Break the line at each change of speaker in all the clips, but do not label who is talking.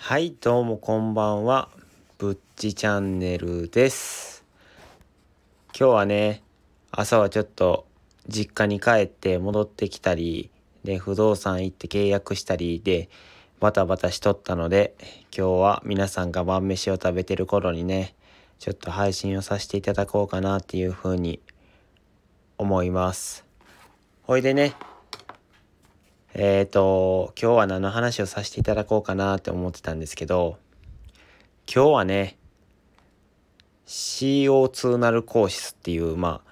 はいどうもこんばんは。ぶっちチャンネルです。今日はね朝はちょっと実家に帰って戻ってきたりで不動産行って契約したりでバタバタしとったので今日は皆さんが晩飯を食べてる頃にねちょっと配信をさせていただこうかなっていうふうに思います。ほいでねえっ、ー、と、今日は何の話をさせていただこうかなって思ってたんですけど、今日はね、CO2 ナルコーシスっていう、まあ、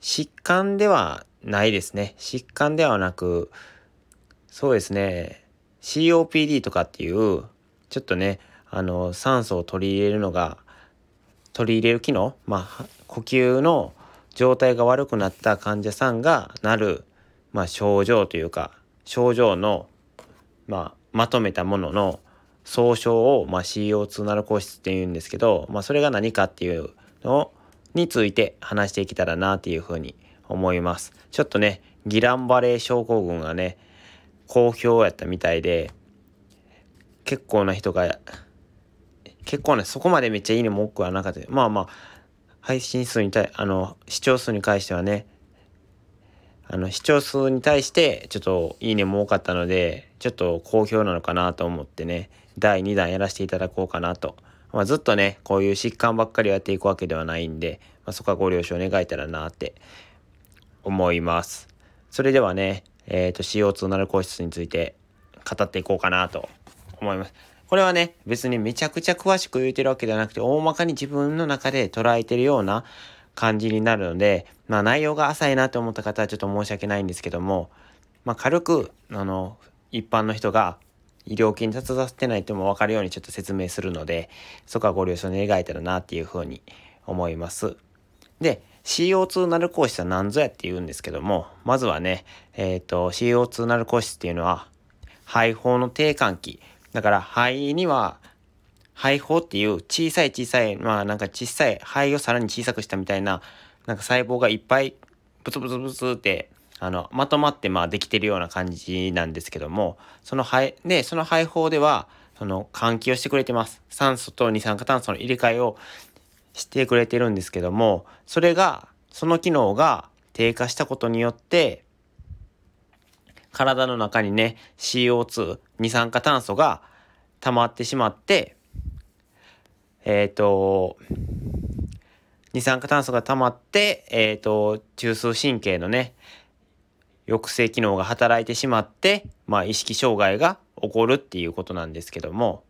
疾患ではないですね。疾患ではなく、そうですね、COPD とかっていう、ちょっとね、あの、酸素を取り入れるのが、取り入れる機能、まあ、呼吸の状態が悪くなった患者さんがなるまあ、症状というか症状の、まあ、まとめたものの総称を、まあ、CO2 ナルコ質っていうんですけど、まあ、それが何かっていうのについて話していけたらなっていうふうに思います。ちょっとねギランバレー症候群がね好評やったみたいで結構な人が結構ねそこまでめっちゃいいねも多くはなかったまあまあ配信数に対あの視聴数に関してはねあの視聴数に対してちょっといいねも多かったのでちょっと好評なのかなと思ってね第2弾やらせていただこうかなと、まあ、ずっとねこういう疾患ばっかりやっていくわけではないんで、まあ、そこはご了承願えたらなって思います。それではねえっ、ー、と CO2 ナルコ質について語っていこうかなと思います。これはね別にめちゃくちゃ詳しく言うてるわけではなくて大まかに自分の中で捉えてるような感じになるので、まあ内容が浅いなって思った方はちょっと申し訳ないんですけども、まあ軽く、あの、一般の人が医療系に立たせてないとも分かるようにちょっと説明するので、そこはご了承願えたらなっていうふうに思います。で、CO2 ナルコーシスは何ぞやって言うんですけども、まずはね、えっ、ー、と、CO2 ナルコーシスっていうのは、肺胞の低換気。だから肺には肺胞っていう小さい小さい、まあなんか小さい肺をさらに小さくしたみたいな、なんか細胞がいっぱいブツブツブツってあのまとまってまあできてるような感じなんですけどもその肺でその肺胞ではその換気をしてくれてます。酸素と二酸化炭素の入れ替えをしてくれてるんですけどもそれがその機能が低下したことによって体の中にね CO2 二酸化炭素が溜まってしまってえっ、ー、と、二酸化炭素が溜まって、えっ、ー、と、中枢神経のね、抑制機能が働いてしまって、まあ、意識障害が起こるっていうことなんですけども。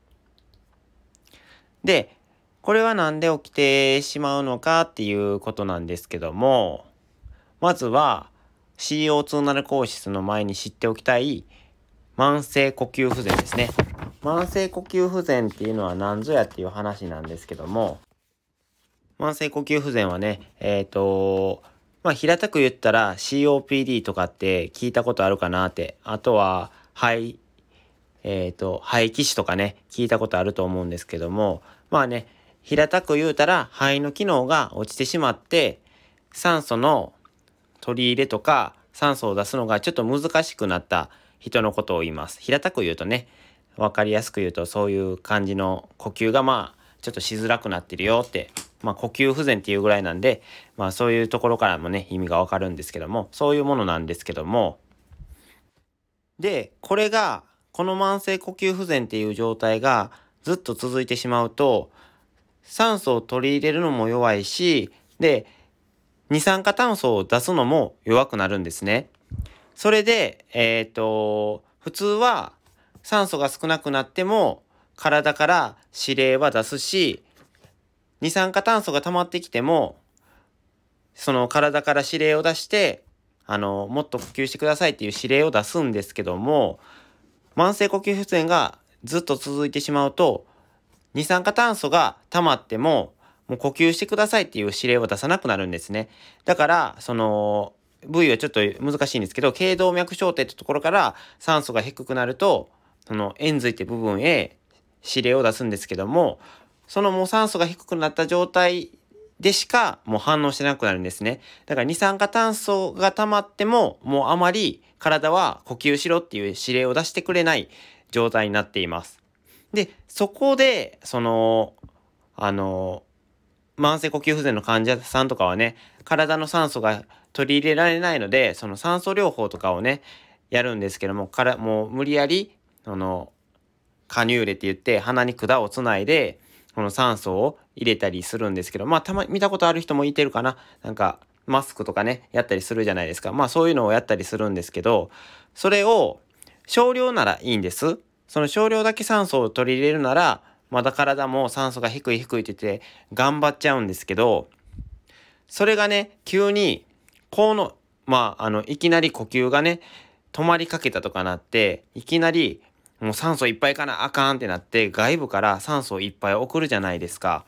で、これは何で起きてしまうのかっていうことなんですけども、まずは CO2 ナルコーシスの前に知っておきたい慢性呼吸不全ですね。慢性呼吸不全っていうのは何ぞやっていう話なんですけども、慢性呼吸不全はね、えっ、ー、と、まあ平たく言ったら COPD とかって聞いたことあるかなって、あとは肺、えっ、ー、と、肺気腫とかね、聞いたことあると思うんですけども、まあね、平たく言うたら肺の機能が落ちてしまって、酸素の取り入れとか酸素を出すのがちょっと難しくなった人のことを言います。平たく言うとね、分かりやすく言うとそういう感じの呼吸がまあちょっとしづらくなってるよってまあ呼吸不全っていうぐらいなんでまあそういうところからもね意味がわかるんですけどもそういうものなんですけどもでこれがこの慢性呼吸不全っていう状態がずっと続いてしまうと酸素を取り入れるのも弱いしで二酸化炭素を出すのも弱くなるんですね。それでえっ、ー、と普通は酸素が少なくなっても体から指令は出すし二酸化炭素が溜まってきてもその体から指令を出してあのもっと呼吸してくださいっていう指令を出すんですけども慢性呼吸不全がずっと続いてしまうと二酸化炭素が溜まってももう呼吸してくださいっていう指令を出さなくなるんですね。だからその部位はちょっと難しいんですけど頸動脈小点ってところから酸素が低くなるとその円髄って部分へ指令を出すんですけどもそのもう酸素が低くなった状態でしかもう反応してなくなるんですね。だから二酸化炭素が溜まってももうあまり体は呼吸しろっていう指令を出してくれない状態になっています。で、そこで、その、あの、慢性呼吸不全の患者さんとかはね、体の酸素が取り入れられないので、その酸素療法とかをね、やるんですけども、からもう無理やり、その、カニューレって言って鼻に管をつないで、この酸素を入れたりするんですけど、まあたま、見たことある人もいてるかな。なんか、マスクとかね、やったりするじゃないですか。まあそういうのをやったりするんですけど、それを少量ならいいんです。その少量だけ酸素を取り入れるなら、まだ体も酸素が低い低いって言って頑張っちゃうんですけど、それがね、急に、この、まあ、あの、いきなり呼吸がね、止まりかけたとかなって、いきなり、もう酸素いっぱいかなあかんってなって、外部から酸素をいっぱい送るじゃないですか。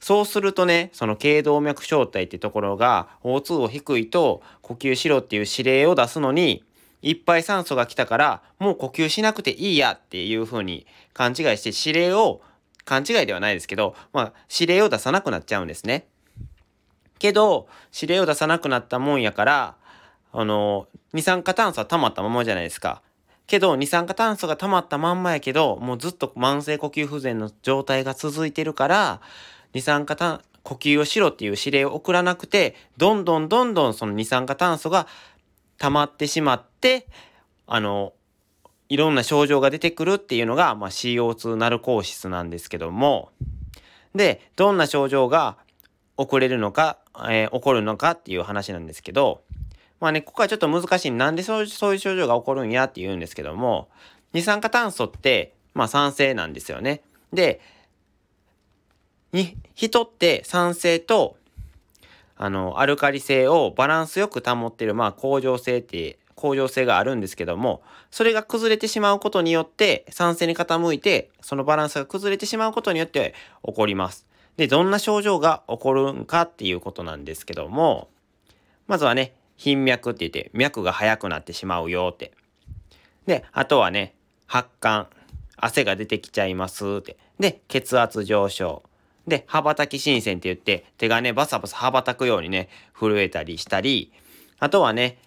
そうするとね、その頸動脈小体ってところが O2 を低いと呼吸しろっていう指令を出すのに、いっぱい酸素が来たから、もう呼吸しなくていいやっていう風に勘違いして指令を、勘違いではないですけど、まあ、指令を出さなくなっちゃうんですね。けど、指令を出さなくなったもんやから、あの、二酸化炭素は溜まったままじゃないですか。けど、二酸化炭素が溜まったまんまやけど、もうずっと慢性呼吸不全の状態が続いてるから、二酸化炭、呼吸をしろっていう指令を送らなくて、どんどんどんどんその二酸化炭素が溜まってしまって、あの、いろんな症状が出てくるっていうのが、まあ、CO2 ナルコーシスなんですけども、で、どんな症状が起れるのか、えー、起こるのかっていう話なんですけど、まあね、ここはちょっと難しい。なんでそうそういう症状が起こるんやって言うんですけども、二酸化炭素って、まあ酸性なんですよね。で、に、人って酸性とあの、アルカリ性をバランスよく保ってる、まあ、恒常性って、恒常性があるんですけども、それが崩れてしまうことによって、酸性に傾いて、そのバランスが崩れてしまうことによって起こります。で、どんな症状が起こるんかっていうことなんですけども、まずはね、頻脈って言って、脈が速くなってしまうよって。で、あとはね、発汗、汗が出てきちゃいますって。で、血圧上昇。で、羽ばたき新鮮って言って、手がね、バサバサ羽ばたくようにね、震えたりしたり、あとはね、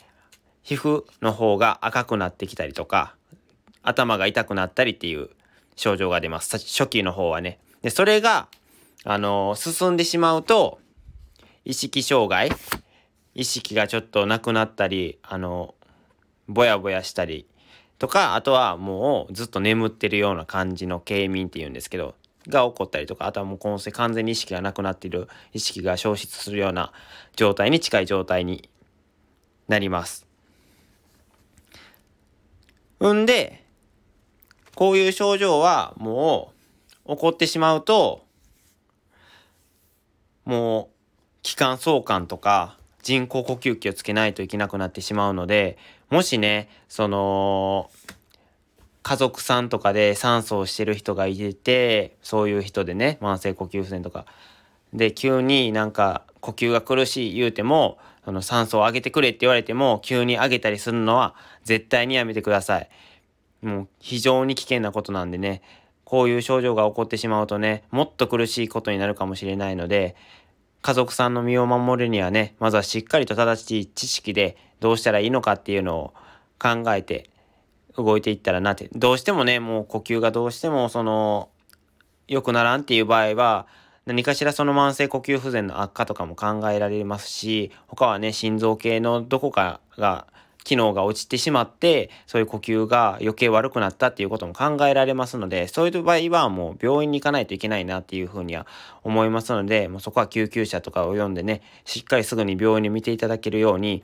皮膚の方が赤くなってきたりとか、頭が痛くなったりっていう症状が出ます。初期の方はね。で、それが、あのー、進んでしまうと、意識障害、意識がちょっとなくなったり、あの、ぼやぼやしたりとか、あとはもうずっと眠ってるような感じの軽眠っていうんですけど、が起こったりとか、あとはもうこの完全に意識がなくなっている、意識が消失するような状態に近い状態になります。んで、こういう症状はもう起こってしまうと、もう気管相関とか人工呼吸器をつけないといけなくなってしまうので、もしね、その、家族さんとかで酸素をしてる人がいて、そういう人でね、慢性呼吸不全とか。で、急になんか呼吸が苦しい言うても、その酸素を上げてくれって言われても、急に上げたりするのは絶対にやめてください。もう非常に危険なことなんでね、こういう症状が起こってしまうとね、もっと苦しいことになるかもしれないので、家族さんの身を守るにはね、まずはしっかりと正しい知識でどうしたらいいのかっていうのを考えて動いていったらなって、どうしてもね、もう呼吸がどうしてもその、良くならんっていう場合は、何かしらその慢性呼吸不全の悪化とかも考えられますし、他はね、心臓系のどこかが、機能が落ちてしまって、そういう呼吸が余計悪くなったっていうことも考えられますので、そういう場合はもう病院に行かないといけないなっていうふうには思いますので、もうそこは救急車とかを呼んでね、しっかりすぐに病院に見ていただけるように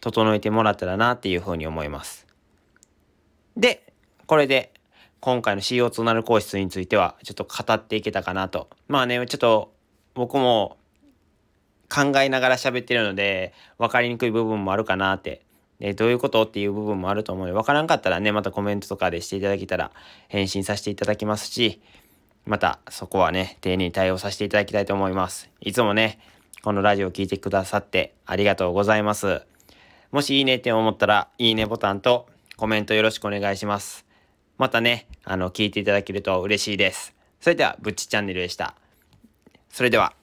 整えてもらったらなっていうふうに思います。で、これで今回の CO2 ナルコー質についてはちょっと語っていけたかなと。まあね、ちょっと僕も考えながら喋ってるので分かりにくい部分もあるかなって。でどういうことっていう部分もあると思うので分からんかったらね、またコメントとかでしていただけたら返信させていただきますし、またそこはね、丁寧に対応させていただきたいと思います。いつもね、このラジオを聴いてくださってありがとうございます。もしいいねって思ったら、いいねボタンとコメントよろしくお願いします。またね、あの、聞いていただけると嬉しいです。それでは、ぶっちチャンネルでした。それでは。